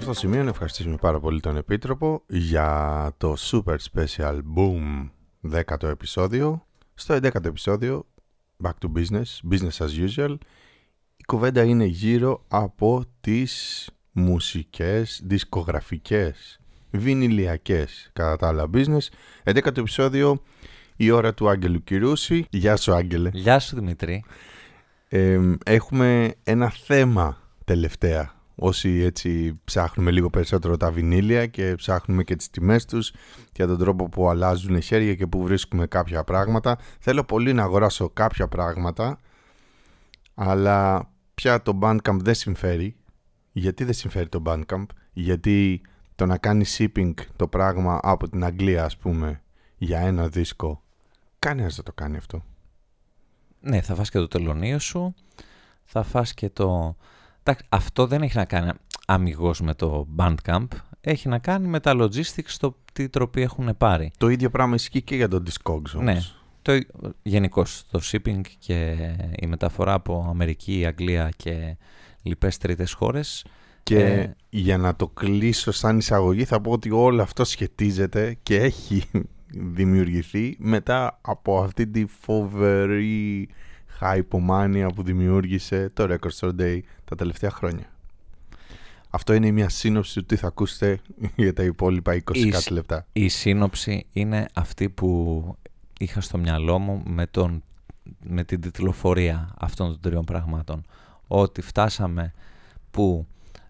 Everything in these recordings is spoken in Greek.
Σε αυτό το σημείο να ευχαριστήσουμε πάρα πολύ τον Επίτροπο για το Super Special Boom 10ο επεισόδιο. Στο 11ο επεισόδιο, Back to Business, Business as Usual, η κουβέντα είναι γύρω από τις μουσικές, δισκογραφικές, βινιλιακές κατά τα άλλα business. 11ο επεισόδιο, η ώρα του Άγγελου Κυρούση. Γεια σου Άγγελε. Γεια σου Δημητρή. Ε, έχουμε ένα θέμα τελευταία όσοι έτσι ψάχνουμε λίγο περισσότερο τα βινίλια και ψάχνουμε και τις τιμές τους για τον τρόπο που αλλάζουν χέρια και που βρίσκουμε κάποια πράγματα. Θέλω πολύ να αγοράσω κάποια πράγματα, αλλά πια το Bandcamp δεν συμφέρει. Γιατί δεν συμφέρει το Bandcamp, γιατί το να κάνει shipping το πράγμα από την Αγγλία ας πούμε για ένα δίσκο, κανένας δεν το κάνει αυτό. Ναι, θα φας και το τελωνίο σου, θα φας και το αυτό δεν έχει να κάνει αμυγός με το Bandcamp. Έχει να κάνει με τα logistics στο τι τροπή έχουν πάρει. Το ίδιο πράγμα ισχύει και για το Discogs Ναι. Το, γενικώς το shipping και η μεταφορά από Αμερική, Αγγλία και λοιπές τρίτες χώρες. Και ε, για να το κλείσω σαν εισαγωγή θα πω ότι όλο αυτό σχετίζεται και έχει δημιουργηθεί μετά από αυτή τη φοβερή hypomania που δημιούργησε το Record Store Day τα τελευταία χρόνια. Αυτό είναι μια σύνοψη του τι θα ακούσετε για τα υπόλοιπα 20 κάτι λεπτά. Η σύνοψη είναι αυτή που είχα στο μυαλό μου με, τον, με την τιτλοφορία αυτών των τριών πραγμάτων. Ότι φτάσαμε που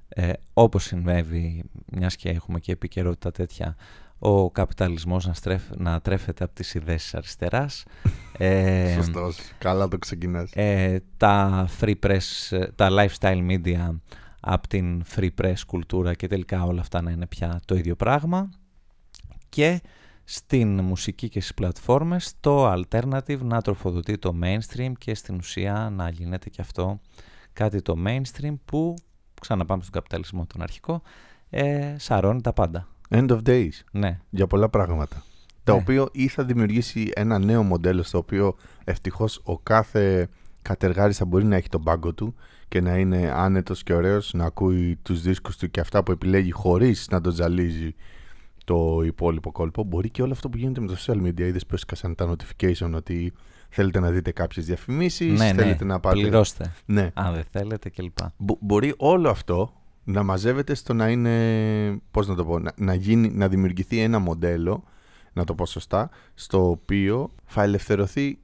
ε, όπως συμβαίνει, μιας και έχουμε και επικαιρότητα τέτοια, ο καπιταλισμός να, στρέφ, να τρέφεται από τις ιδέες της αριστεράς. Ε, Σωστός. Καλά το ξεκινάς. Ε, τα free press, τα lifestyle media από την free press κουλτούρα και τελικά όλα αυτά να είναι πια το ίδιο πράγμα. Και στην μουσική και στις πλατφόρμες το alternative να τροφοδοτεί το mainstream και στην ουσία να γίνεται και αυτό κάτι το mainstream που, ξαναπάμε στον καπιταλισμό τον αρχικό, ε, σαρώνει τα πάντα. End of days. Ναι. Για πολλά πράγματα. Το ναι. οποίο ή θα δημιουργήσει ένα νέο μοντέλο στο οποίο ευτυχώς ο κάθε κατεργάρης θα μπορεί να έχει τον πάγκο του και να είναι άνετος και ωραίος να ακούει τους δίσκους του και αυτά που επιλέγει χωρίς να τον ζαλίζει το υπόλοιπο κόλπο. Μπορεί και όλο αυτό που γίνεται με το social media. Είδες που έσκασαν τα notification ότι θέλετε να δείτε κάποιες διαφημίσεις, ναι, ναι. θέλετε να πάτε... Πληρώστε. Ναι. Αν δεν θέλετε κλπ. μπορεί όλο αυτό να μαζεύεται στο να είναι, πώς να το πω, να, να, γίνει, να δημιουργηθεί ένα μοντέλο, να το πω σωστά, στο οποίο θα ελευθερωθεί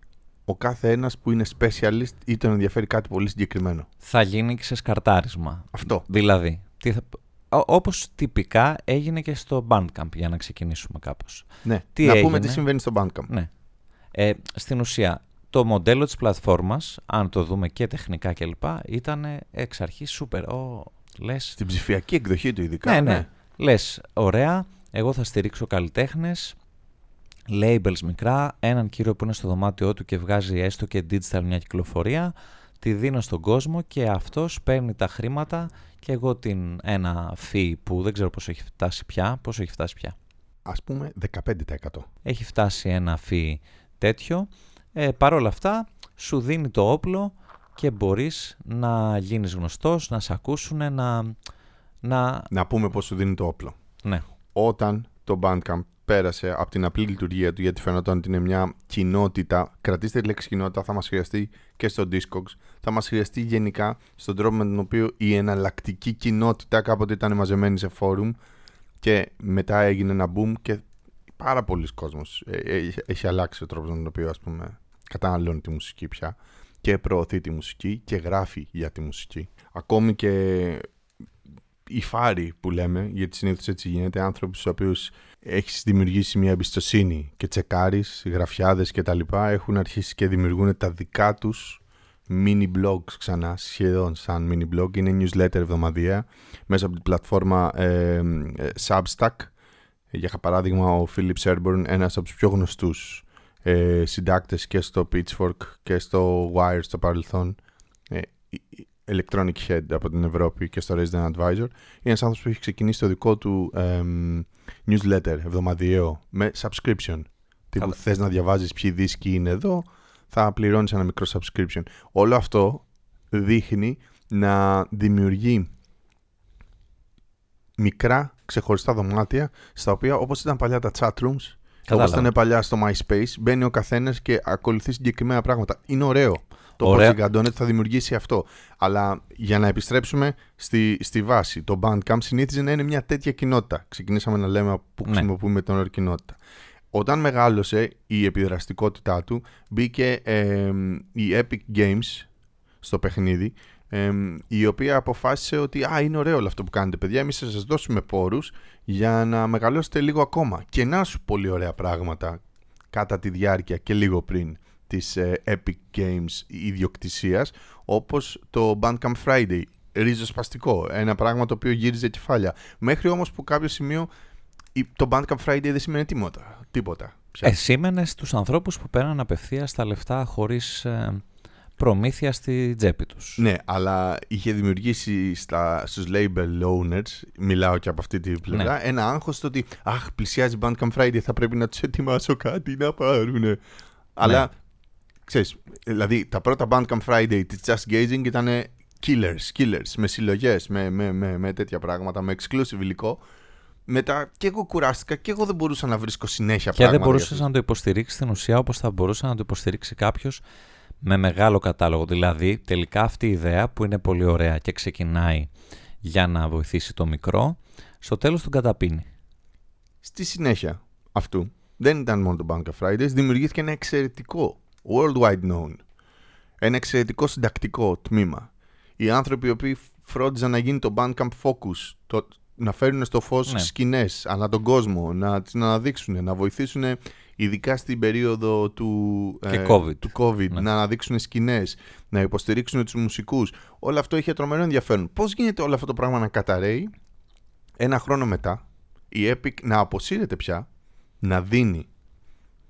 ο κάθε ένας που είναι specialist ή τον ενδιαφέρει κάτι πολύ συγκεκριμένο. Θα γίνει σκαρτάρισμα. Αυτό. Δηλαδή, τι θα... όπως τυπικά έγινε και στο Bandcamp, για να ξεκινήσουμε κάπως. Ναι, τι να πούμε τι συμβαίνει στο Bandcamp. Ναι. Ε, στην ουσία, το μοντέλο της πλατφόρμας, αν το δούμε και τεχνικά κλπ, ήταν εξ αρχής σούπερ. Λες... Στην ψηφιακή εκδοχή του ειδικά. Ναι, ναι. ναι. Λες, ωραία, εγώ θα στηρίξω καλλιτέχνες, labels μικρά, έναν κύριο που είναι στο δωμάτιό του και βγάζει έστω και digital μια κυκλοφορία, τη δίνω στον κόσμο και αυτός παίρνει τα χρήματα και εγώ την ένα fee που δεν ξέρω πόσο έχει φτάσει πια, πόσο έχει φτάσει πια. Ας πούμε 15%. Έχει φτάσει ένα fee τέτοιο, ε, παρόλα αυτά σου δίνει το όπλο και μπορείς να γίνεις γνωστός, να σε ακούσουν, να... Να, να πούμε πώς σου δίνει το όπλο. Ναι. Όταν το Bandcamp πέρασε από την απλή λειτουργία του, γιατί φαίνονταν ότι είναι μια κοινότητα, κρατήστε τη λέξη κοινότητα, θα μας χρειαστεί και στο Discogs, θα μας χρειαστεί γενικά στον τρόπο με τον οποίο η εναλλακτική κοινότητα κάποτε ήταν μαζεμένη σε φόρουμ και μετά έγινε ένα boom και πάρα πολλοί κόσμος ε, ε, έχει αλλάξει ο τρόπος με τον οποίο ας πούμε καταναλώνει τη μουσική πια και προωθεί τη μουσική και γράφει για τη μουσική. Ακόμη και οι φάροι που λέμε, γιατί συνήθως έτσι γίνεται, άνθρωποι στους οποίους έχεις δημιουργήσει μια εμπιστοσύνη και τσεκάρεις, γραφιάδες κτλ. έχουν αρχίσει και δημιουργούν τα δικά τους mini blogs ξανά, σχεδόν σαν mini blog. Είναι newsletter εβδομαδιαία μέσα από την πλατφόρμα ε, ε, Substack. Για παράδειγμα, ο Philip Sherburne, ένας από τους πιο γνωστούς ε, συντάκτες και στο Pitchfork και στο Wire στο παρελθόν ε, Electronic Head από την Ευρώπη και στο Resident Advisor. Είναι ένας άνθρωπος που έχει ξεκινήσει το δικό του ε, newsletter εβδομαδιαίο με subscription. Τύπου θες να διαβάζεις ποιοι δίσκοι είναι εδώ θα πληρώνεις ένα μικρό subscription. Όλο αυτό δείχνει να δημιουργεί μικρά ξεχωριστά δωμάτια, στα οποία όπως ήταν παλιά τα chat rooms, όπως ήταν παλιά στο MySpace, μπαίνει ο καθένας και ακολουθεί συγκεκριμένα πράγματα. Είναι ωραίο το Ωραία. πώς η θα δημιουργήσει αυτό. Αλλά για να επιστρέψουμε στη, στη βάση, το Bandcamp συνήθιζε να είναι μια τέτοια κοινότητα. Ξεκινήσαμε να λέμε που ναι. χρησιμοποιούμε τον όρο κοινότητα. Όταν μεγάλωσε η επιδραστικότητά του, μπήκε η Epic Games στο παιχνίδι, η οποία αποφάσισε ότι «Α, είναι ωραίο όλο αυτό που κάνετε παιδιά, εμείς θα σας δώσουμε πόρους για να μεγαλώσετε λίγο ακόμα». Και να σου πολύ ωραία πράγματα κατά τη διάρκεια και λίγο πριν της ε, Epic Games ιδιοκτησίας, όπως το Bandcamp Friday, ριζοσπαστικό, ένα πράγμα το οποίο γύριζε κεφάλια. Μέχρι όμως που κάποιο σημείο το Bandcamp Friday δεν σημαίνει τίποτα. τίποτα ε, σήμαινε στους ανθρώπους που παίρναν απευθείας τα λεφτά χωρίς ε, προμήθεια στη τσέπη τους. Ναι, αλλά είχε δημιουργήσει στα, στους label owners, μιλάω και από αυτή την πλευρά, ναι. ένα άγχος το ότι αχ, πλησιάζει Bandcamp Friday, θα πρέπει να τους ετοιμάσω κάτι να πάρουν. Αλλά, ναι. ξέρεις, δηλαδή τα πρώτα Bandcamp Friday της Just Gazing ήταν killers, killers, με συλλογές, με, με, με, με τέτοια πράγματα, με exclusive υλικό μετά και εγώ κουράστηκα και εγώ δεν μπορούσα να βρίσκω συνέχεια και πράγματα. Και δεν μπορούσε να το υποστηρίξεις στην ουσία όπως θα μπορούσε να το υποστηρίξει κάποιος με μεγάλο κατάλογο. Δηλαδή, τελικά αυτή η ιδέα που είναι πολύ ωραία και ξεκινάει για να βοηθήσει το μικρό, στο τέλος τον καταπίνει. Στη συνέχεια αυτού, δεν ήταν μόνο το Bank of Fridays, δημιουργήθηκε ένα εξαιρετικό, worldwide known, ένα εξαιρετικό συντακτικό τμήμα. Οι άνθρωποι οι οποίοι φρόντιζαν να γίνει το Bandcamp Focus, το, να φέρουν στο φως ναι. σκηνές ανά τον κόσμο, να τις αναδείξουν, να βοηθήσουν ειδικά στην περίοδο του, ε, COVID, του COVID ναι. να αναδείξουν σκηνές, να υποστηρίξουν τους μουσικούς. Όλο αυτό είχε τρομερό ενδιαφέρον. Πώς γίνεται όλο αυτό το πράγμα να καταραίει ένα χρόνο μετά, η Epic να αποσύρεται πια, να δίνει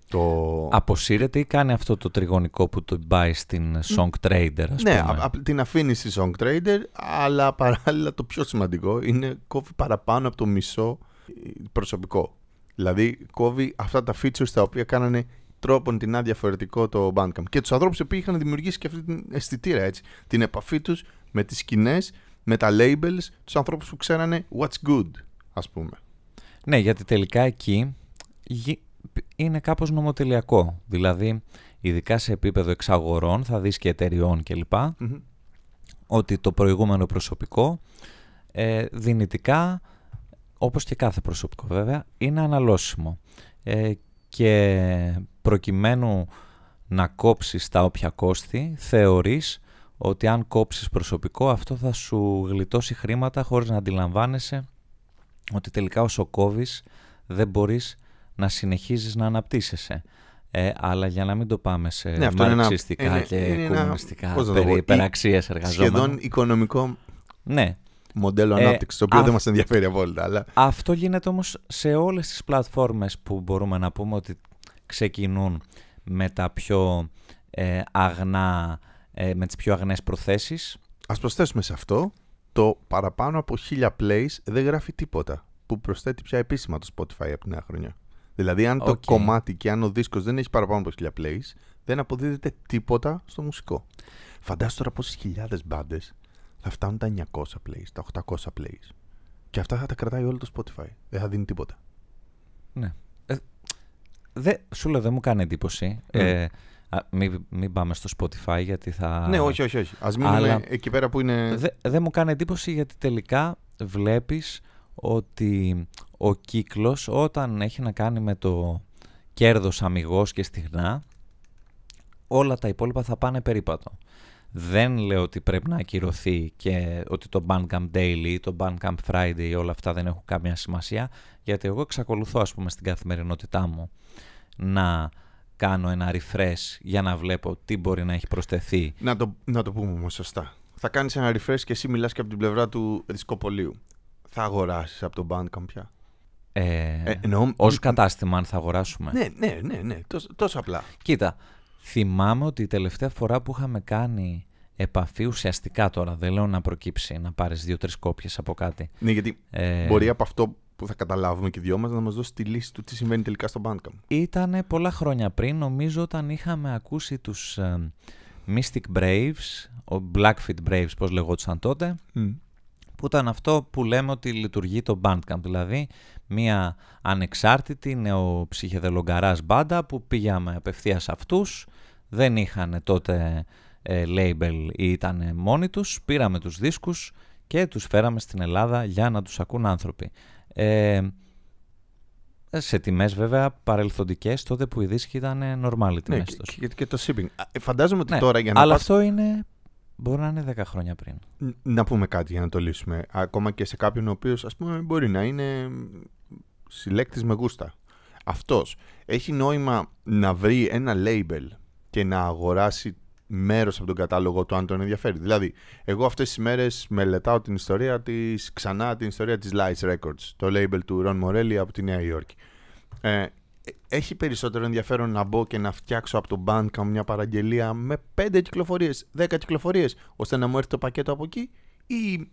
το... Αποσύρεται ή κάνει αυτό το τριγωνικό που το πάει στην Song Trader, ας ναι, πούμε; Ναι, την αφήνει στη Song Trader, αλλά παράλληλα το πιο σημαντικό είναι κόβει παραπάνω από το μισό προσωπικό. Δηλαδή κόβει αυτά τα features τα οποία κάνανε τρόπον την διαφορετικό το Bandcamp. Και τους ανθρώπους που είχαν δημιουργήσει και αυτή την αισθητήρα έτσι. Την επαφή τους με τις σκηνές, με τα labels, τους ανθρώπους που ξέρανε what's good, ας πούμε. Ναι, γιατί τελικά εκεί είναι κάπως νομοτελειακό. Δηλαδή, ειδικά σε επίπεδο εξαγορών, θα δεις και εταιριών κλπ. Ότι το προηγούμενο προσωπικό ε, δυνητικά, όπως και κάθε προσωπικό βέβαια, είναι αναλώσιμο. Ε, και προκειμένου να κόψεις τα όποια κόστη, θεωρείς ότι αν κόψεις προσωπικό αυτό θα σου γλιτώσει χρήματα χωρίς να αντιλαμβάνεσαι ότι τελικά όσο κόβεις δεν μπορείς να συνεχίζεις να αναπτύσσεσαι. Ε, αλλά για να μην το πάμε σε ναι, μαρξιστικά και είναι, κομμουνιστικά περί υπεραξίας εργαζόμενων. Σχεδόν οικονομικό ναι. Μοντέλο ε, ανάπτυξης, το οποίο δεν μας ενδιαφέρει απόλυτα. Αλλά... Αυτό γίνεται όμως σε όλες τις πλατφόρμες που μπορούμε να πούμε ότι ξεκινούν με τα πιο ε, αγνά, ε, με τις πιο αγνές προθέσεις. Ας προσθέσουμε σε αυτό το παραπάνω από χίλια plays δεν γράφει τίποτα που προσθέτει πια επίσημα το Spotify από την νέα χρονιά. Δηλαδή, αν το κομμάτι και αν ο δίσκος δεν έχει παραπάνω από χιλιά plays, δεν αποδίδεται τίποτα στο μουσικό. Φαντάσου τώρα πόσες χιλιάδες μπάντες θα φτάνουν τα 900 plays, τα 800 plays. Και αυτά θα τα κρατάει όλο το Spotify. Δεν θα δίνει τίποτα. Ναι. Ε, δε, σου λέω, δεν μου κάνει εντύπωση. Ε, μην, μην πάμε στο Spotify γιατί θα. Ναι, όχι, όχι. όχι. Α μείνουμε εκεί πέρα που είναι. Δεν δε μου κάνει εντύπωση γιατί τελικά βλέπεις ότι ο κύκλος όταν έχει να κάνει με το κέρδος αμυγός και στιγνά όλα τα υπόλοιπα θα πάνε περίπατο. Δεν λέω ότι πρέπει να ακυρωθεί και ότι το Bandcamp Daily, το Bandcamp Friday, όλα αυτά δεν έχουν καμία σημασία, γιατί εγώ εξακολουθώ ας πούμε στην καθημερινότητά μου να κάνω ένα refresh για να βλέπω τι μπορεί να έχει προσθεθεί. Να το, να το πούμε όμως σωστά. Θα κάνεις ένα refresh και εσύ μιλάς και από την πλευρά του δισκοπολίου. Θα αγοράσεις από το Bandcamp πια; Ε, ε, εννοώ... Ως κατάστημα αν θα αγοράσουμε. Ναι, ναι, ναι, ναι τόσο, τόσο απλά. Κοίτα, θυμάμαι ότι η τελευταία φορά που είχαμε κάνει επαφή ουσιαστικά τώρα, δεν λέω να προκύψει να πάρεις δύο-τρεις κόπιες από κάτι. Ναι, γιατί ε, μπορεί από αυτό που θα καταλάβουμε και οι δυο μας να μας δώσει τη λύση του τι συμβαίνει τελικά στο Bandcamp. Ήτανε πολλά χρόνια πριν, νομίζω όταν είχαμε ακούσει τους ε, Mystic Braves, ο Blackfeet Braves πώς λεγόντουσαν τότε, που ήταν αυτό που λέμε ότι λειτουργεί το Bandcamp, δηλαδή μια ανεξάρτητη νεοψυχεδελογκαράς μπάντα που πήγαμε απευθείας αυτούς, δεν είχαν τότε ε, label ή ήταν μόνοι τους, πήραμε τους δίσκους και τους φέραμε στην Ελλάδα για να τους ακούν άνθρωποι. Ε, σε τιμές βέβαια παρελθοντικές τότε που οι δίσκοι ήταν normal τιμές ναι, και, και, το shipping. Ε, φαντάζομαι ότι ναι, τώρα για να Αλλά πας... αυτό είναι Μπορεί να είναι 10 χρόνια πριν. Να πούμε κάτι για να το λύσουμε. Ακόμα και σε κάποιον ο οποίος ας πούμε μπορεί να είναι συλλέκτης με γούστα. Αυτός έχει νόημα να βρει ένα label και να αγοράσει μέρος από τον κατάλογο του αν τον ενδιαφέρει. Δηλαδή, εγώ αυτές τις μέρες μελετάω την ιστορία της, ξανά την ιστορία της Lights Records, το label του Ron Morelli από τη Νέα Υόρκη. Ε, έχει περισσότερο ενδιαφέρον να μπω και να φτιάξω από το Bandcamp μια παραγγελία με 5 κυκλοφορίες, 10 κυκλοφορίες, ώστε να μου έρθει το πακέτο από εκεί ή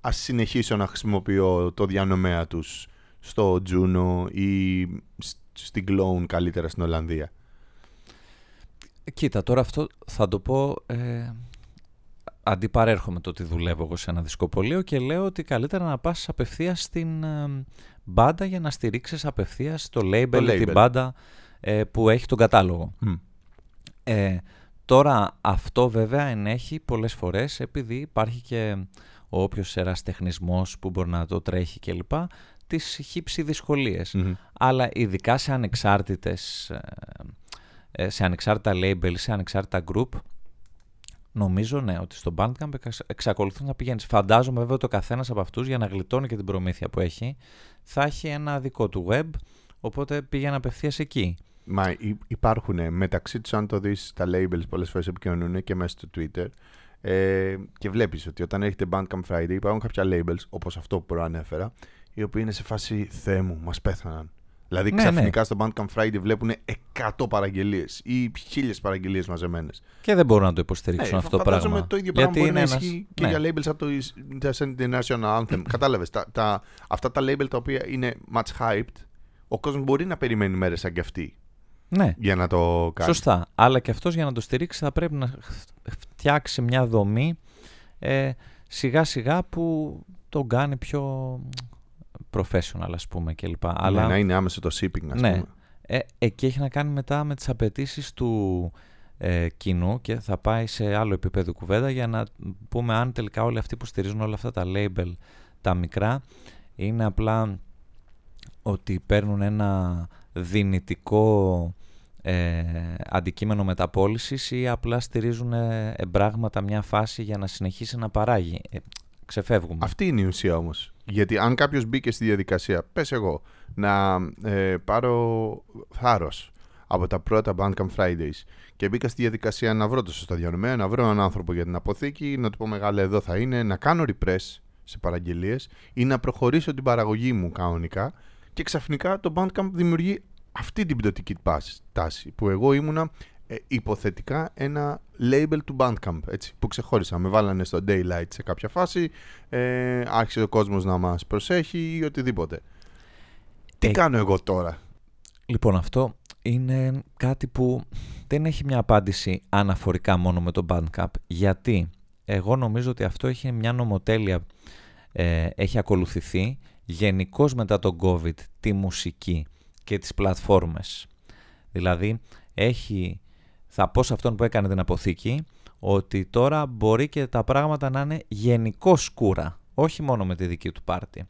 ας συνεχίσω να χρησιμοποιώ το διανομέα τους στο Juno ή στην Clone καλύτερα στην Ολλανδία; Κοίτα, τώρα αυτό θα το πω... Ε, αντιπαρέρχομαι το ότι δουλεύω εγώ σε ένα δισκοπολείο και λέω ότι καλύτερα να πας απευθείας στην ε, μπάντα για να στηρίξεις απευθείας το label, το label. την μπάντα ε, που έχει τον κατάλογο. Ε, τώρα αυτό βέβαια ενέχει πολλές φορές επειδή υπάρχει και ο όποιος εραστεχνισμός που μπορεί να το τρέχει κλπ τις χύψη δυσκολίες. Αλλά ειδικά σε ανεξάρτητες ε, σε ανεξάρτητα label, σε ανεξάρτητα group Νομίζω ναι, ότι στο Bandcamp εξακολουθείς να πηγαίνεις. Φαντάζομαι βέβαια ότι ο καθένας από αυτούς για να γλιτώνει και την προμήθεια που έχει θα έχει ένα δικό του web, οπότε πήγαινε απευθείας εκεί. Μα υπάρχουν μεταξύ τους, αν το δεις, τα labels πολλές φορές επικοινωνούν και μέσα στο Twitter. Ε, και βλέπεις ότι όταν έρχεται Bandcamp Friday υπάρχουν κάποια labels όπως αυτό που προανέφερα, οι οποίοι είναι σε φάση Θεέ μου, μας πέθαναν. Δηλαδή ναι, ξαφνικά ναι. στο Bandcamp Friday βλέπουν 100 παραγγελίες ή 1000 παραγγελίες μαζεμένες. Και δεν μπορούν να το υποστηρίξουν ναι, αυτό το πράγμα. Φαντάζομαι το ίδιο πράγμα μπορεί να ισχύει και για labels από το International Anthem. Κατάλαβες. αυτά τα label τα οποία είναι much hyped, ο κόσμος μπορεί να περιμένει μέρες σαν και αυτή. Ναι. Για να το κάνει. Σωστά. Αλλά και αυτός για να το στηρίξει θα πρέπει να φτιάξει μια δομή ε, σιγά σιγά που τον κάνει πιο professional ας πούμε κλπ. Ναι, Αλλά, να είναι άμεσο το shipping ας ναι, πούμε. Ε, εκεί έχει να κάνει μετά με τις απαιτήσεις του ε, κοινού και θα πάει σε άλλο επίπεδο κουβέντα για να πούμε αν τελικά όλοι αυτοί που στηρίζουν όλα αυτά τα label τα μικρά είναι απλά ότι παίρνουν ένα δυνητικό ε, αντικείμενο μεταπόλησης ή απλά στηρίζουν ε, εμπράγματα μια φάση για να συνεχίσει να παράγει. Ε, ξεφεύγουμε. Αυτή είναι η ουσία όμως. Γιατί αν κάποιος μπήκε στη διαδικασία, πες εγώ, να ε, πάρω θάρρος από τα πρώτα Bandcamp Fridays και μπήκα στη διαδικασία να βρω το σωστό διανομέα, να βρω έναν άνθρωπο για την αποθήκη, να του πω μεγάλα εδώ θα είναι, να κάνω repress σε παραγγελίες ή να προχωρήσω την παραγωγή μου κανονικά και ξαφνικά το Bandcamp δημιουργεί αυτή την πτωτική τάση που εγώ ήμουνα ε, υποθετικά ένα label του Bandcamp έτσι, που ξεχώρισα. Με βάλανε στο Daylight σε κάποια φάση, ε, άρχισε ο κόσμος να μας προσέχει ή οτιδήποτε. Τι ε, κάνω εγώ τώρα; Λοιπόν, αυτό είναι κάτι που δεν έχει μια απάντηση αναφορικά μόνο με το Bandcamp. Γιατί; Εγώ νομίζω ότι αυτό έχει μια νομοτέλεια, ε, έχει ακολουθηθεί γενικώς μετά τον COVID τη μουσική και τις πλατφόρμες. Δηλαδή έχει θα πω σε αυτόν που έκανε την αποθήκη ότι τώρα μπορεί και τα πράγματα να είναι γενικώ σκούρα, όχι μόνο με τη δική του παρτη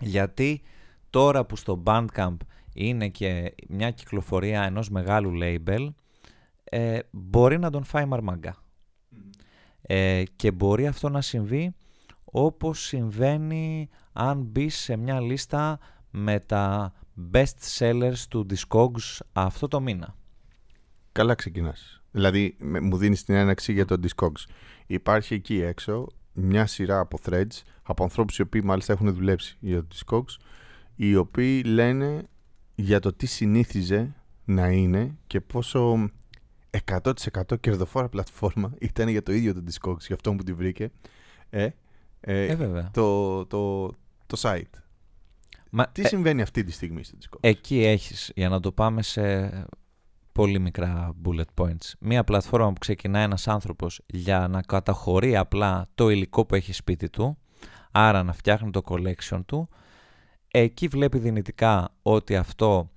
Γιατί τώρα που στο Bandcamp είναι και μια κυκλοφορία ενός μεγάλου label, ε, μπορεί να τον φάει μαρμάγκα. Ε, και μπορεί αυτό να συμβεί όπως συμβαίνει αν μπει σε μια λίστα με τα best sellers του Discogs αυτό το μήνα. Καλά ξεκινάς. Δηλαδή, μου δίνεις την έναξη για το Discogs. Υπάρχει εκεί έξω μια σειρά από threads από ανθρώπους οι οποίοι μάλιστα έχουν δουλέψει για το Discogs, οι οποίοι λένε για το τι συνήθιζε να είναι και πόσο 100% κερδοφόρα πλατφόρμα ήταν για το ίδιο το Discogs, για αυτό που τη βρήκε. Ε, ε, ε Το, το, το site. Μα, τι ε, συμβαίνει αυτή τη στιγμή στο Discogs; Εκεί έχεις, για να το πάμε σε πολύ μικρά bullet points. Μία πλατφόρμα που ξεκινά ένας άνθρωπος για να καταχωρεί απλά το υλικό που έχει σπίτι του, άρα να φτιάχνει το collection του. Εκεί βλέπει δυνητικά ότι αυτό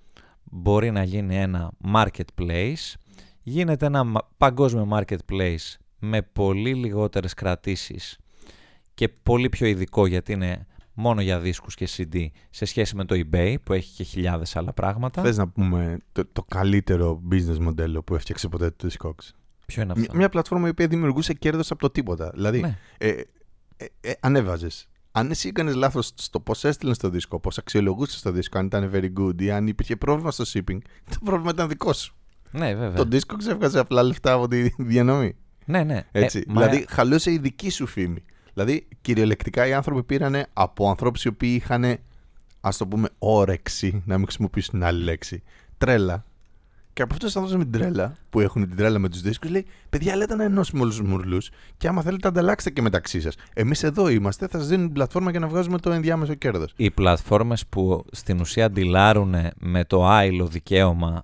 μπορεί να γίνει ένα marketplace. Γίνεται ένα παγκόσμιο marketplace με πολύ λιγότερες κρατήσεις και πολύ πιο ειδικό γιατί είναι μόνο για δίσκους και CD σε σχέση με το eBay που έχει και χιλιάδες άλλα πράγματα. Θες να πούμε το, το καλύτερο business μοντέλο που έφτιαξε ποτέ το Discogs; Ποιο είναι αυτό; Μια, πλατφόρμα η οποία δημιουργούσε κέρδος από το τίποτα. Δηλαδή, ναι. ε, ε, ε, ανέβαζες. Αν εσύ έκανες λάθος στο πώς έστειλες το δίσκο, πώς αξιολογούσες το δίσκο, αν ήταν very good ή αν υπήρχε πρόβλημα στο shipping, το πρόβλημα ήταν δικό σου. Ναι, βέβαια. Το δίσκο ξέφυγαζε απλά λεφτά από τη διανομή. Ναι, ναι. Έτσι. Ε, δηλαδή, μα... χαλούσε η δική σου φήμη. Δηλαδή, κυριολεκτικά οι άνθρωποι πήραν από ανθρώπους οι οποίοι είχαν, ας το πούμε, όρεξη, να μην χρησιμοποιήσουν άλλη λέξη, τρέλα. Και από αυτούς τους ανθρώπους με την τρέλα, που έχουν την τρέλα με τους δίσκους, λέει: Παιδιά, λέτε να ενώσουμε όλους τους μουρλούς και άμα θέλετε, ανταλλάξτε και μεταξύ σας. Εμείς εδώ είμαστε, θα σας δίνουμε την πλατφόρμα για να βγάζουμε το ενδιάμεσο κέρδος. Οι πλατφόρμες που στην ουσία αντιλάρουν με το άειλο δικαίωμα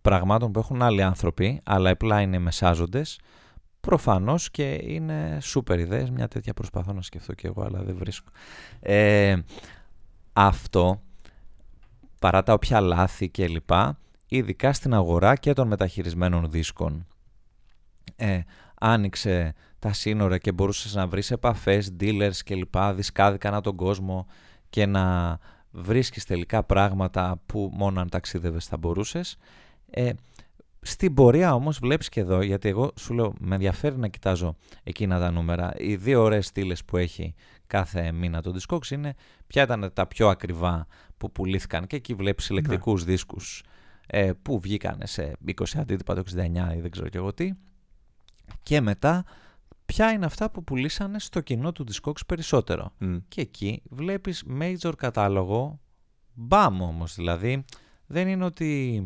πραγμάτων που έχουν άλλοι άνθρωποι, αλλά απλά είναι μεσάζοντες, Προφανώς και είναι σούπερ ιδέες, μια τέτοια προσπαθώ να σκεφτώ και εγώ, αλλά δεν βρίσκω. Ε, αυτό, παρά τα όποια λάθη και λοιπά, ειδικά στην αγορά και των μεταχειρισμένων δίσκων. Ε, άνοιξε τα σύνορα και μπορούσες να βρεις επαφές, dealers και λοιπά, δισκάδικα ανά τον κόσμο και να βρίσκεις τελικά πράγματα που μόνο αν ταξίδευες θα μπορούσες. Ε, στην πορεία όμως βλέπεις και εδώ, γιατί εγώ σου λέω με ενδιαφέρει να κοιτάζω εκείνα τα νούμερα. Οι δύο ωραίες στήλες που έχει κάθε μήνα το Discogs είναι ποια ήταν τα πιο ακριβά που πουλήθηκαν και εκεί βλέπεις ηλεκτρικούς ναι. δίσκους ε, που βγήκαν σε 20 αντίτυπα το 69 ή δεν ξέρω και εγώ τι. Και μετά ποια είναι αυτά που πουλήσανε στο κοινό του Discogs περισσότερο. Και εκεί βλέπεις major κατάλογο, μπαμ όμως δηλαδή. Δεν είναι ότι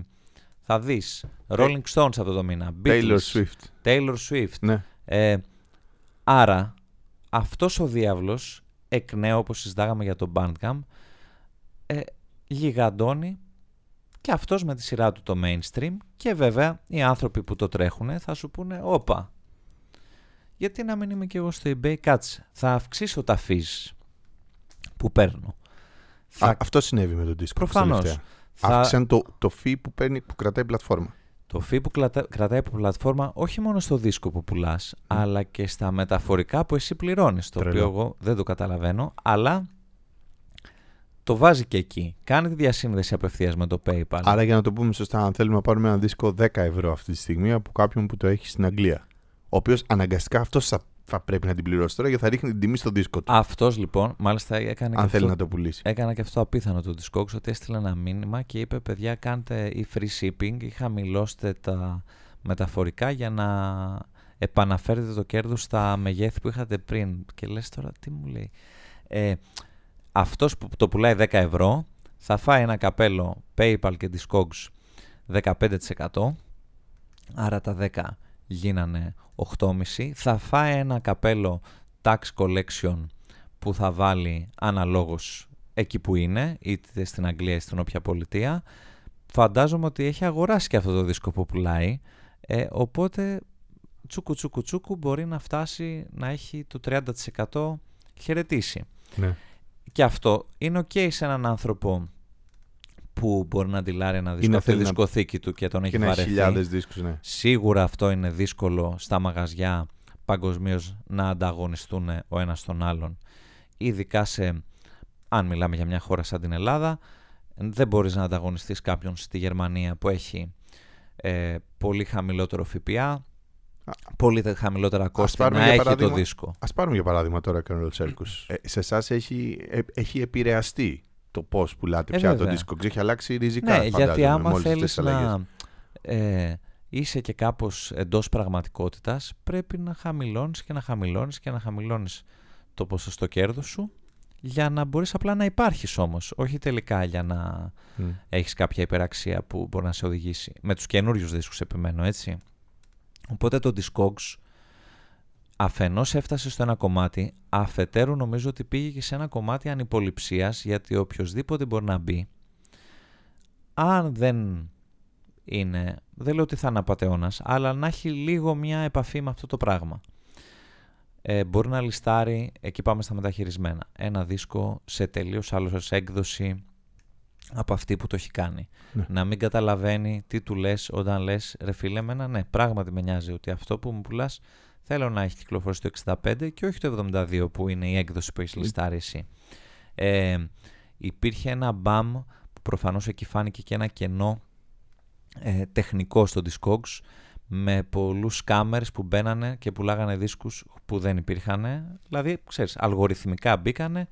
θα δεις Rolling Stones αυτό το μήνα. Taylor Swift. Taylor Swift. Ναι. Ε, άρα, αυτός ο διάβλος, εκ νέου όπως συζητάγαμε για το Bandcamp, ε, γιγαντώνει και αυτός με τη σειρά του το mainstream και βέβαια οι άνθρωποι που το τρέχουν θα σου πούνε όπα, γιατί να μην είμαι και εγώ στο eBay, κάτσε, θα αυξήσω τα fees που παίρνω. αυτό συνέβη με τον Discord. Προφανώς. Θα... Αύξησαν το, το fee που, παίρνει, που κρατάει η πλατφόρμα. Το fee που κρατάει η πλατφόρμα όχι μόνο στο δίσκο που πουλάς, αλλά και στα μεταφορικά που εσύ πληρώνεις. Το οποίο εγώ δεν το καταλαβαίνω, αλλά το βάζει και εκεί. Κάνει τη διασύνδεση απευθείας με το PayPal. Άρα για να το πούμε σωστά, αν θέλουμε να πάρουμε ένα δίσκο 10 ευρώ αυτή τη στιγμή από κάποιον που το έχει στην Αγγλία. Ο οποίος αναγκαστικά αυτό θα θα πρέπει να την πληρώσει τώρα γιατί θα ρίχνει την τιμή στο δίσκο του. Αυτός λοιπόν, μάλιστα έκανε. Αν και θέλει αυτό, να το πουλήσει. Έκανα και αυτό απίθανο του Discogs ότι έστειλε ένα μήνυμα και είπε: Παιδιά, κάντε ή free shipping ή χαμηλώστε τα μεταφορικά για να επαναφέρετε το κέρδος στα μεγέθη που είχατε πριν. Και λες τώρα, τι μου λέει. Ε, Αυτός που το πουλάει 10 ευρώ θα φάει ένα καπέλο PayPal και Discogs 15%. Άρα τα 10 γίνανε 8,5. Θα φάει ένα καπέλο tax collection που θα βάλει αναλόγως εκεί που είναι, είτε στην Αγγλία είτε στην όποια πολιτεία. Φαντάζομαι ότι έχει αγοράσει και αυτό το δίσκο που πουλάει, ε, οπότε τσούκου τσούκου τσούκου μπορεί να φτάσει να έχει το 30% χαιρετήσει. Ναι. Και αυτό είναι ok σε έναν άνθρωπο που μπορεί να αντιλάρει ένα δίσκο από τη δισκοθήκη του και τον έχει και βαρεθεί. χιλιάδες δίσκους, ναι. Σίγουρα αυτό είναι δύσκολο στα μαγαζιά παγκοσμίως να ανταγωνιστούν ο ένας τον άλλον. Ειδικά σε, αν μιλάμε για μια χώρα σαν την Ελλάδα, δεν μπορείς να ανταγωνιστείς κάποιον στη Γερμανία που έχει ε, πολύ χαμηλότερο ΦΠΑ, πολύ χαμηλότερα κόστη να έχει το δίσκο. Ας πάρουμε για παράδειγμα τώρα Colonel Circus. Ε, σε εσάς έχει, ε, έχει επηρεαστεί το πώς πουλάτε ε, πια το disco. Έχει αλλάξει ριζικά. Ναι, γιατί άμα θέλεις να ε, είσαι και κάπως εντός πραγματικότητας, πρέπει να χαμηλώνεις και να χαμηλώνεις και να χαμηλώνεις το ποσοστό κέρδους σου για να μπορείς απλά να υπάρχεις όμως. Όχι τελικά για να mm. έχεις κάποια υπεραξία που μπορεί να σε οδηγήσει. Με τους καινούριους δίσκους επιμένω, έτσι. Οπότε το Discogs αφενός έφτασε στο ένα κομμάτι, αφετέρου νομίζω ότι πήγε και σε ένα κομμάτι ανυποληψίας, γιατί οποιοδήποτε μπορεί να μπει, αν δεν είναι, δεν λέω ότι θα είναι απατεώνας, αλλά να έχει λίγο μια επαφή με αυτό το πράγμα. ε, μπορεί να λιστάρει, εκεί πάμε στα μεταχειρισμένα, ένα δίσκο σε τελείως άλλο έκδοση από αυτή που το έχει κάνει. Ναι. Να μην καταλαβαίνει τι του λες όταν λες ρε φίλε εμένα, ναι πράγματι με νοιάζει ότι αυτό που μου πουλάς θέλω να έχει κυκλοφορήσει το 65 και όχι το 72 που είναι η έκδοση που έχεις λιστάρει εσύ. Ε, υπήρχε ένα μπαμ που προφανώς εκεί φάνηκε και ένα κενό ε, τεχνικό στο Discogs με πολλούς κάμερες που μπαίνανε και πουλάγανε δίσκους που δεν υπήρχαν. Δηλαδή, ξέρεις, αλγοριθμικά μπήκανε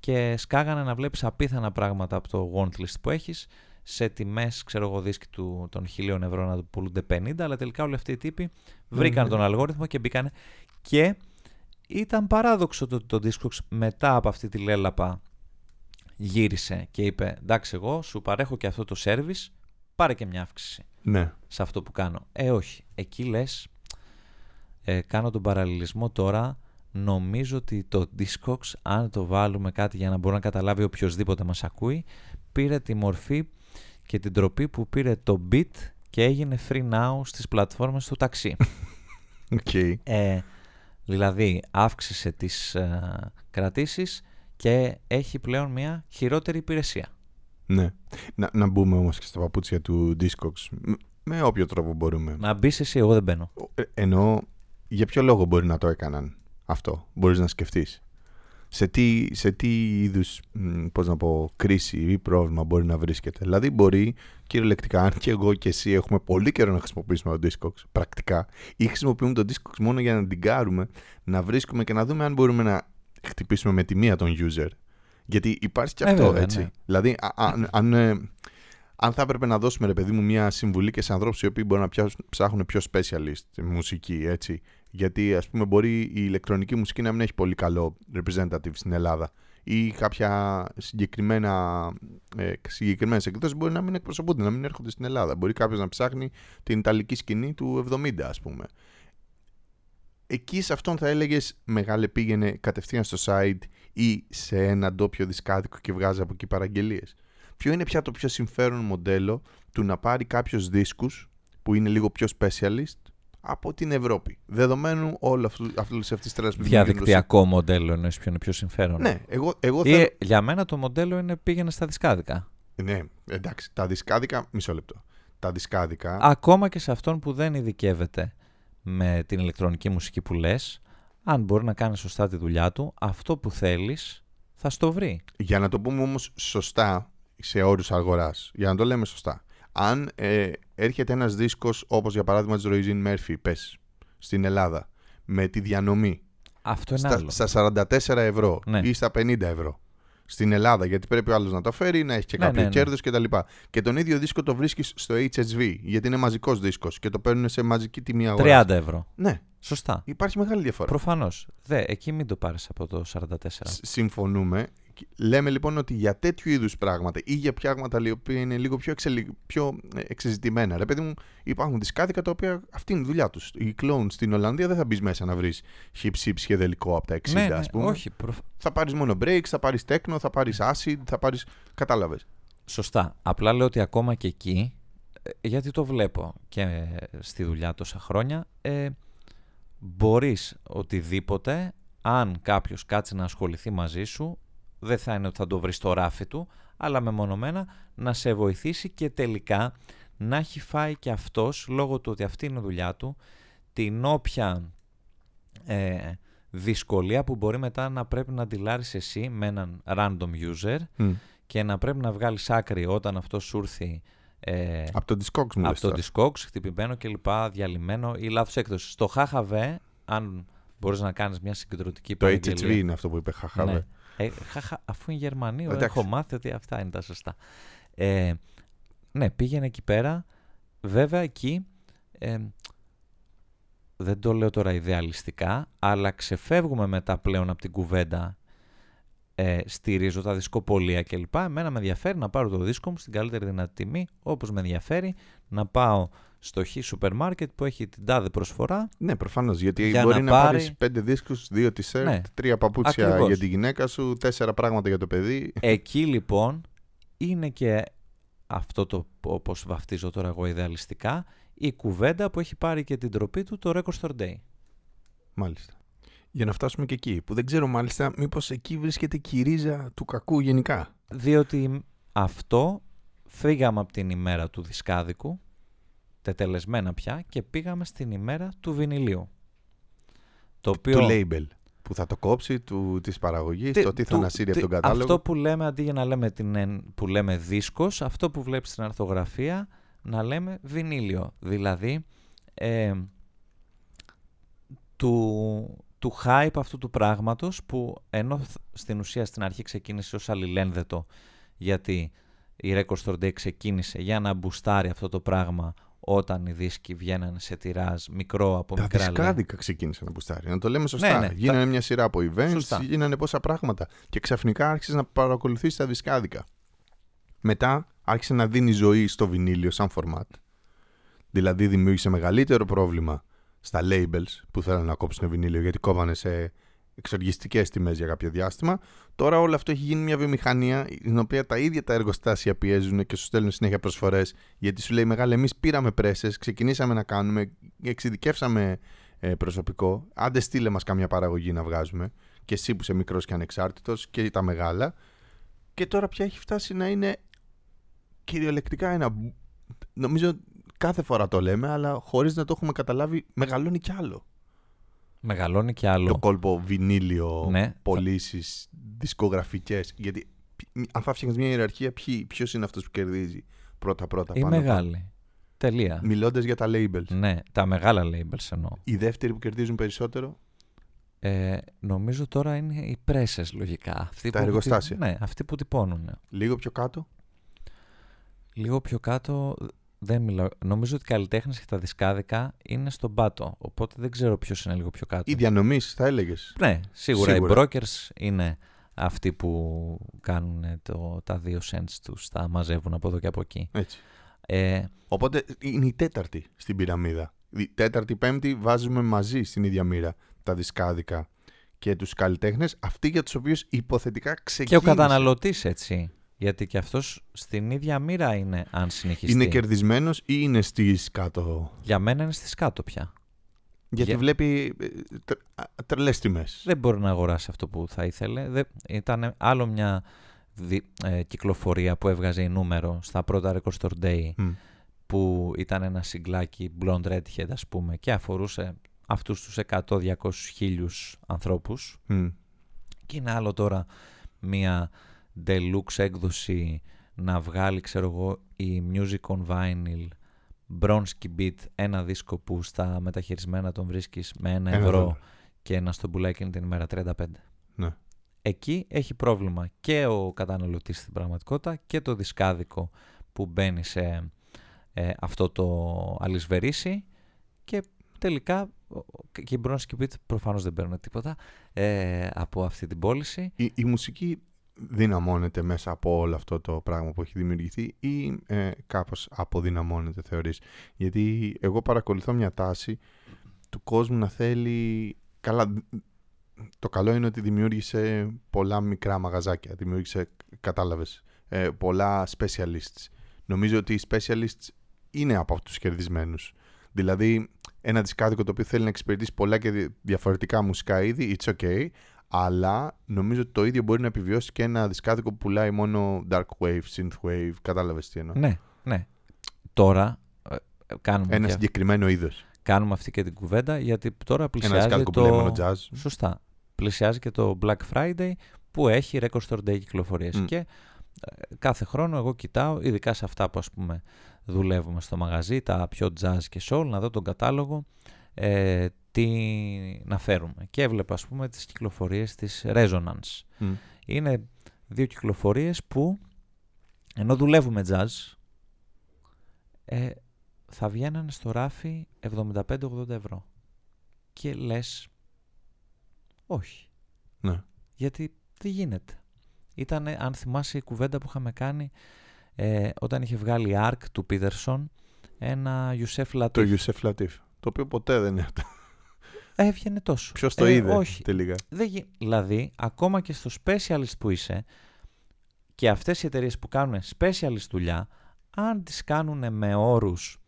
και σκάγανε να βλέπεις απίθανα πράγματα από το wantlist που έχεις σε τιμές, ξέρω εγώ, δίσκοι του, των χιλίων ευρώ να το πουλούνται 50, αλλά τελικά όλοι αυτοί οι τύποι βρήκαν ναι. τον αλγόριθμο και μπήκανε και ήταν παράδοξο το, το Discogs μετά από αυτή τη λέλαπα γύρισε και είπε εντάξει εγώ σου παρέχω και αυτό το service πάρε και μια αύξηση Ναι. σε αυτό που κάνω. Ε, όχι. Εκεί λες, ε, κάνω τον παραλληλισμό τώρα, νομίζω ότι το Discogs, αν το βάλουμε κάτι για να μπορεί να καταλάβει οποιοδήποτε μας ακούει, πήρε τη μορφή και την τροπή που πήρε το Beat και έγινε FreeNow στις πλατφόρμες του ταξί. Οκ. Ε, δηλαδή, αύξησε τις ε, κρατήσεις και έχει πλέον μια χειρότερη υπηρεσία. Ναι. Να, να μπούμε όμως και στα παπούτσια του Discogs. μ- Με όποιο τρόπο μπορούμε. Να μπεις εσύ, εγώ δεν μπαίνω. Ε, Ενώ για ποιο λόγο μπορεί να το έκαναν αυτό; Μπορείς να σκεφτείς; Σε τι, σε τι είδους, μ, πώς να πω, κρίση ή πρόβλημα μπορεί να βρίσκεται. Δηλαδή μπορεί κυριολεκτικά, αν και εγώ και εσύ έχουμε πολύ καιρό να χρησιμοποιήσουμε το Discogs, πρακτικά, ή χρησιμοποιούμε το Discogs μόνο για να την κάρουμε, να βρίσκουμε και να δούμε αν μπορούμε να χτυπήσουμε με τη μία τον user. Γιατί υπάρχει και Ε, αυτό, βέβαια, έτσι. ναι. Δηλαδή, α- αν, αν, ε, αν θα έπρεπε να δώσουμε, ρε παιδί μου, μια συμβουλή και σε ανθρώπους οι οποίοι μπορεί να πιάσουν- ψάχνουν πιο specialist μουσική, έτσι. Γιατί, ας πούμε, μπορεί η ηλεκτρονική μουσική να μην έχει πολύ καλό representative στην Ελλάδα ή κάποια συγκεκριμένα, ε, συγκεκριμένες εκδόσεις μπορεί να μην εκπροσωπούνται, να μην έρχονται στην Ελλάδα. Μπορεί κάποιος να ψάχνει την ιταλική σκηνή του 70, ας πούμε. Εκεί σε αυτόν θα έλεγες μεγάλε πήγαινε κατευθείαν στο site ή σε ένα ντόπιο δισκάδικο και βγάζει από εκεί παραγγελίες. Ποιο είναι πια το πιο συμφέρον μοντέλο του να πάρει κάποιος δίσκους που είναι λίγο πιο specialist από την Ευρώπη. Δεδομένου όλου αυτού, αυτού αυτής της τρέλας που δημιουργείται το Διαδικτυακό μοντέλο εννοείς ποιο είναι πιο συμφέρον. Ναι, εγώ, εγώ Ή, θέλω... για μένα το μοντέλο είναι πήγαινε στα δισκάδικα. Ναι, εντάξει, τα δισκάδικα, μισό λεπτό. Τα δισκάδικα, Ακόμα και σε αυτόν που δεν ειδικεύεται με την ηλεκτρονική μουσική που λες, αν μπορεί να κάνει σωστά τη δουλειά του, αυτό που θέλεις θα στο βρει. για να το πούμε όμως σωστά σε όρους αγοράς, για να το λέμε σωστά. Αν ε, έρχεται ένας δίσκος όπως για παράδειγμα της Roisin Murphy, πες, στην Ελλάδα, με τη διανομή Αυτό είναι άλλο. στα, στα 44 ευρώ Ναι. ή στα 50 ευρώ στην Ελλάδα, γιατί πρέπει ο άλλος να το φέρει, να έχει και Ναι, κάποιο ναι, ναι. κέρδος κτλ. Και τον ίδιο δίσκο το βρίσκεις στο HSV, γιατί είναι μαζικός δίσκος και το παίρνουν σε μαζική τιμή αγοράς. 30 ευρώ. Ναι, Σωστά. υπάρχει μεγάλη διαφορά. Προφανώς. Δε, εκεί μην το πάρεις από το 44. Σ- Συμφωνούμε. Λέμε λοιπόν ότι για τέτοιου είδους πράγματα ή για πράγματα τα οποία είναι λίγο πιο, εξελι... πιο ε, εξεζητημένα. Ρε παιδί μου, υπάρχουν δισκάδικα τα οποία αυτή είναι η δουλειά τους. Οι clones στην Ολλανδία δεν θα μπεις μέσα να βρεις hip hip σχεδελικό από τα 60, ναι, ας ναι, πούμε. όχι. προφ- Θα πάρεις μόνο breaks, θα πάρεις techno, θα πάρεις acid, θα πάρεις. Κατάλαβες. Σωστά. Απλά λέω ότι ακόμα και εκεί, ε, γιατί το βλέπω και ε, στη δουλειά τόσα χρόνια, ε, μπορείς οτιδήποτε, αν κάποιος κάτσει να ασχοληθεί μαζί σου, δεν θα είναι ότι θα το βρεις στο ράφι του, αλλά μεμονωμένα να σε βοηθήσει και τελικά να έχει φάει και αυτός, λόγω του ότι αυτή είναι η δουλειά του, την όποια ε, δυσκολία που μπορεί μετά να πρέπει να αντιλάρεις εσύ με έναν random user και να πρέπει να βγάλεις άκρη όταν αυτός σου έρθει ε, Από το Discogs μου από λες το τώρα. Discogs, χτυπημένο κλπ, διαλυμένο ή λάθος έκδοση. Στο HHV, αν μπορείς να κάνεις μια συγκεντρωτική Το παραγγελία- HHV είναι αυτό που είπε χαχάβε. ναι. Ε, χαχα, αφού είναι Γερμανίο, Εντάξει. έχω μάθει ότι αυτά είναι τα σωστά. Ε, ναι, πήγαινε εκεί πέρα. Βέβαια εκεί, ε, δεν το λέω τώρα ιδεαλιστικά, αλλά ξεφεύγουμε μετά πλέον από την κουβέντα ε, στηρίζω τα δισκοπολία κλπ. Εμένα με ενδιαφέρει να πάρω το δίσκο μου στην καλύτερη δυνατή τιμή, όπως με ενδιαφέρει να πάω στο χ σούπερ μάρκετ που έχει την τάδε προσφορά Ναι, προφανώς. Γιατί Για μπορεί να να, πάρει- πάρεις πέντε δίσκους, δύο t-shirt, Ναι. τρία παπούτσια Ακριβώς. για τη γυναίκα σου, τέσσερα πράγματα για το παιδί. Εκεί λοιπόν είναι και αυτό το όπως βαφτίζω τώρα εγώ ιδεαλιστικά η κουβέντα που έχει πάρει και την τροπή του το Record Store Day. Μάλιστα. Για να φτάσουμε και εκεί, που δεν ξέρω μάλιστα μήπως εκεί βρίσκεται και η ρίζα του κακού γενικά. Διότι αυτό φύγαμε από την ημέρα του δισκάδικου, τετελεσμένα πια, και πήγαμε στην ημέρα του βινιλίου. Το οποίο... Του label που θα το κόψει, του, της παραγωγής, το τι θα ανασύρει από τον κατάλογο. Αυτό που λέμε, αντί για να λέμε, την, που λέμε δίσκος, αυτό που βλέπεις στην αρθογραφία, να λέμε βινίλιο. Δηλαδή, ε, του, του hype αυτού του πράγματος που ενώ στην ουσία στην αρχή ξεκίνησε ως αλληλένδετο γιατί η Record Store Day ξεκίνησε για να μπουστάρει αυτό το πράγμα όταν οι δίσκοι βγαίνανε σε τυράζ μικρό από τα μικρά. Τα δισκάδικα ξεκίνησε να μπουστάρει. Να το λέμε σωστά. Ναι, ναι, γίνανε μια σειρά από events, σωστά. γίνανε πόσα πράγματα. Και ξαφνικά άρχισες να παρακολουθείς τα δισκάδικα. Μετά άρχισε να δίνει ζωή στο βινίλιο σαν format. Δηλαδή δημιούργησε μεγαλύτερο πρόβλημα στα labels που θέλουν να κόψουν βινίλιο γιατί κόβανε σε εξοργιστικές τιμές για κάποιο διάστημα. Τώρα όλο αυτό έχει γίνει μια βιομηχανία στην οποία τα ίδια τα εργοστάσια πιέζουν και σου στέλνουν συνέχεια προσφορές. Γιατί σου λέει μεγάλη, εμείς πήραμε πρέσσε, ξεκινήσαμε να κάνουμε, εξειδικεύσαμε ε, προσωπικό. Άντε στείλε μας καμιά παραγωγή να βγάζουμε. Και εσύ που είσαι μικρός και ανεξάρτητος και τα μεγάλα. Και τώρα πια έχει φτάσει να είναι κυριολεκτικά ένα. Νομίζω κάθε φορά το λέμε, αλλά χωρίς να το έχουμε καταλάβει, μεγαλώνει κι άλλο. Μεγαλώνει κι άλλο. Το κόλπο βινίλιο, ναι. πωλήσεις, δισκογραφικές. Γιατί αν θα φτιάχνει μια ιεραρχία, ποιος είναι αυτός που κερδίζει πρώτα-πρώτα. Η μεγάλη. Τελεία. Μιλώντας για τα labels. Ναι, τα μεγάλα labels εννοώ. Οι δεύτεροι που κερδίζουν περισσότερο; Ε, νομίζω τώρα είναι οι πρέσες λογικά. Αυτοί τα εργοστάσια. ναι, αυτοί που τυπώνουν. Λίγο πιο κάτω; Λίγο πιο κάτω δεν μιλάω. Νομίζω ότι οι καλλιτέχνες και τα δισκάδικα είναι στον πάτο. Οπότε δεν ξέρω ποιος είναι λίγο πιο κάτω. Οι διανομής, θα έλεγες. Ναι, σίγουρα, Οι brokers είναι αυτοί που κάνουν το, τα δύο cents τους, τα μαζεύουν από εδώ και από εκεί. Έτσι. Ε, Οπότε είναι η τέταρτη στην πυραμίδα. Η τέταρτη, πέμπτη βάζουμε μαζί στην ίδια μοίρα τα δισκάδικα και τους καλλιτέχνες, αυτοί για τους οποίους υποθετικά ξεκίνησε. Και ο καταναλωτής έτσι. Γιατί και αυτός στην ίδια μοίρα είναι, αν συνεχιστεί. Είναι κερδισμένος ή είναι στις κάτω; Για μένα είναι στις κάτω πια. Γιατί βλέπει ε, τρελές τιμές. Δεν μπορεί να αγοράσει αυτό που θα ήθελε. Ήταν άλλο μια ε, κυκλοφορία που έβγαζε η νούμερο στα πρώτα Record Store Day που ήταν ένα συγκλάκι blonde redhead ας πούμε και αφορούσε αυτούς τους 100-200 χίλιους ανθρώπους και είναι άλλο τώρα μια deluxe έκδοση να βγάλει ξέρω εγώ η Music on Vinyl Bronski Beat ένα δίσκο που στα μεταχειρισμένα τον βρίσκεις με ένα, ευρώ και να στον πουλάει εκείνη την ημέρα 35. Ναι. Εκεί έχει πρόβλημα και ο καταναλωτής στην πραγματικότητα και το δισκάδικο που μπαίνει σε ε, αυτό το αλυσβερίσι και τελικά και οι Bronski Beat προφανώς δεν παίρνουν τίποτα ε, από αυτή την πώληση. Η, η μουσική δυναμώνεται μέσα από όλο αυτό το πράγμα που έχει δημιουργηθεί ή ε, κάπως αποδυναμώνεται θεωρείς; Γιατί εγώ παρακολουθώ μια τάση του κόσμου να θέλει... Καλά, το καλό είναι ότι δημιούργησε πολλά μικρά μαγαζάκια, δημιούργησε, κατάλαβες, ε, πολλά specialists. Νομίζω ότι οι specialists είναι από τους κερδισμένους. Δηλαδή, ένα δισκάδικο το οποίο θέλει να εξυπηρετήσει πολλά και διαφορετικά μουσικά είδη, it's okay, αλλά νομίζω ότι το ίδιο μπορεί να επιβιώσει και ένα δισκάδικο που πουλάει μόνο dark wave, synth wave. Κατάλαβες τι εννοώ. Ναι, ναι. Τώρα ε, κάνουμε. Ένα συγκεκριμένο είδος. Κάνουμε αυτή και την κουβέντα γιατί τώρα πλησιάζει. Ένα το... που λέει μόνο jazz. Σωστά. Πλησιάζει και το Black Friday που έχει Record Store Day κυκλοφορίες. Και ε, κάθε χρόνο εγώ κοιτάω, ειδικά σε αυτά που ας πούμε δουλεύουμε στο μαγαζί, τα πιο jazz και soul, να δω τον κατάλογο ε, τι να φέρουμε. Και έβλεπα ας πούμε τις κυκλοφορίες της Resonance. Είναι δύο κυκλοφορίες που ενώ δουλεύουμε jazz ε, θα βγαίνανε στο ράφι 75-80 ευρώ. Και λες όχι. Ναι. Γιατί δεν γίνεται; Ήταν, αν θυμάσαι η κουβέντα που είχαμε κάνει ε, όταν είχε βγάλει Ark του Peterson ένα Yusef Latif. Το Yusef Latif. Το οποίο ποτέ δεν είναι αυτό. Έβγαινε τόσο. Ποιος το ε, είδε όχι. τελικά. Δεν, δηλαδή, ακόμα και στο specialist που είσαι και αυτές οι εταιρείες που κάνουν specialist δουλειά, αν τις κάνουν με όρους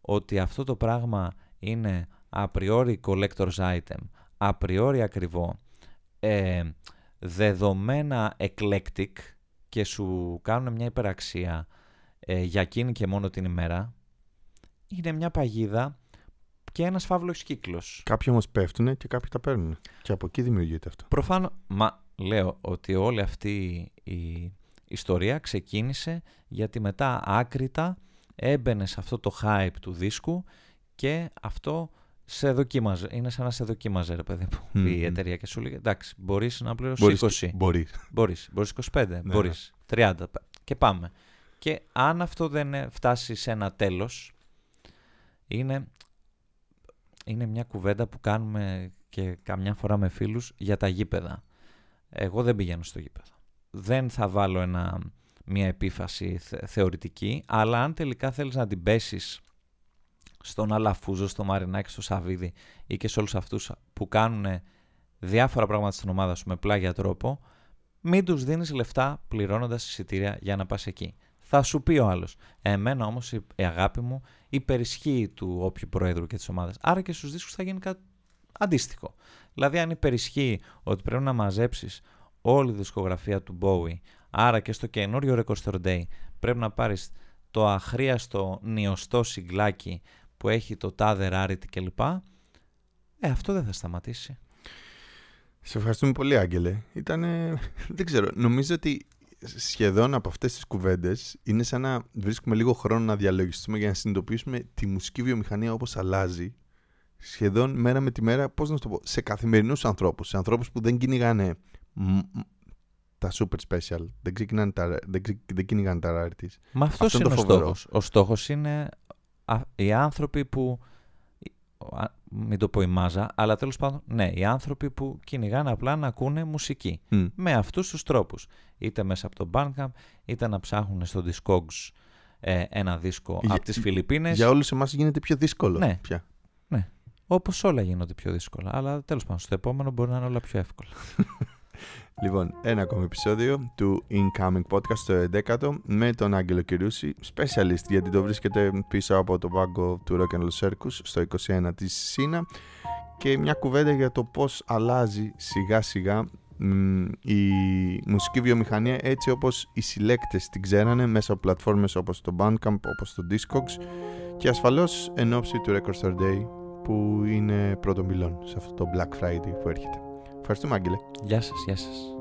ότι αυτό το πράγμα είναι a priori collector's item, απριόρι ακριβό, ε, δεδομένα eclectic και σου κάνουν μια υπεραξία ε, για εκείνη και μόνο την ημέρα, είναι μια παγίδα και ένας φαύλος κύκλος. Κάποιοι όμως πέφτουν και κάποιοι τα παίρνουν. Και από εκεί δημιουργείται αυτό. Προφανώς, μα λέω ότι όλη αυτή η ιστορία ξεκίνησε γιατί μετά άκρητα έμπαινε σε αυτό το hype του δίσκου και αυτό σε δοκίμαζε. Είναι σαν να σε δοκίμαζε, ρε παιδί μου, η εταιρεία και σου λέει: Εντάξει, μπορείς να πληρώσεις 20. Μπορείς. Μπορείς. Μπορείς 25. Ναι, μπορείς. 30. Και πάμε. Και αν αυτό δεν φτάσει σε ένα τέλος, είναι, είναι μια κουβέντα που κάνουμε και καμιά φορά με φίλους για τα γήπεδα. Εγώ δεν πηγαίνω στο γήπεδο. Δεν θα βάλω ένα, μια επίφαση θεωρητική, αλλά αν τελικά θέλεις να την πέσεις στον Αλαφούζο, στο Μαρινάκη, στο Σαβίδι ή και σε όλους αυτούς που κάνουν διάφορα πράγματα στην ομάδα σου με πλάγια τρόπο, μην τους δίνεις λεφτά πληρώνοντας εισιτήρια για να πας εκεί. Θα σου πει ο άλλος. Εμένα όμως η αγάπη μου υπερισχύει του όποιου προέδρου και της ομάδας. Άρα και στους δίσκους θα γίνει κάτι αντίστοιχο. Δηλαδή αν υπερισχύει ότι πρέπει να μαζέψεις όλη τη δισκογραφία του Bowie, άρα και στο καινούριο Record Store Day πρέπει να πάρεις το αχρίαστο νιωστό συγκλάκι που έχει το τάδε rarity κλπ. Ε, αυτό δεν θα σταματήσει. Σε ευχαριστούμε πολύ, Άγγελε. Ήτανε, δεν ξέρω, νομίζω ότι σχεδόν από αυτές τις κουβέντες είναι σαν να βρίσκουμε λίγο χρόνο να διαλογιστούμε για να συνειδητοποιήσουμε τη μουσική βιομηχανία όπως αλλάζει σχεδόν μέρα με τη μέρα, πώς να το πω, σε καθημερινούς ανθρώπους, σε ανθρώπους που δεν κυνηγάνε τα super special, δεν, ξεκινάνε τα, δεν, δεν κυνηγάνε τα rarities. Μα αυτός είναι ο στόχος. Ο στόχος είναι οι άνθρωποι που μην το πω η μάζα, αλλά τέλος πάντων, ναι, οι άνθρωποι που κυνηγάνε απλά να ακούνε μουσική. Με αυτούς τους τρόπους. Είτε μέσα από το Bandcamp, είτε να ψάχνουν στο Discogs ε, ένα δίσκο για, από τις Φιλιππίνες. Για όλους εμάς γίνεται πιο δύσκολο ναι. πια. Ναι, όπως όλα γίνονται πιο δύσκολα. Αλλά τέλος πάντων, στο επόμενο μπορεί να είναι όλα πιο εύκολα. Λοιπόν, ένα ακόμη επεισόδιο του Incoming Podcast στο 11ο με τον Άγγελο Κυρούση, specialist γιατί το βρίσκεται πίσω από το πάγκο του Rock and Roll Circus στο 21 της Σίνα και μια κουβέντα για το πώς αλλάζει σιγά σιγά η μουσική βιομηχανία έτσι όπως οι συλλέκτες την ξέρανε μέσα από πλατφόρμες όπως το Bandcamp, όπως το Discogs και ασφαλώς εν ώψη του Record Store Day που είναι πρώτο μιλών σε αυτό το Black Friday που έρχεται. Ευχαριστούμε, Άγγελε. Γεια σας, γεια σας.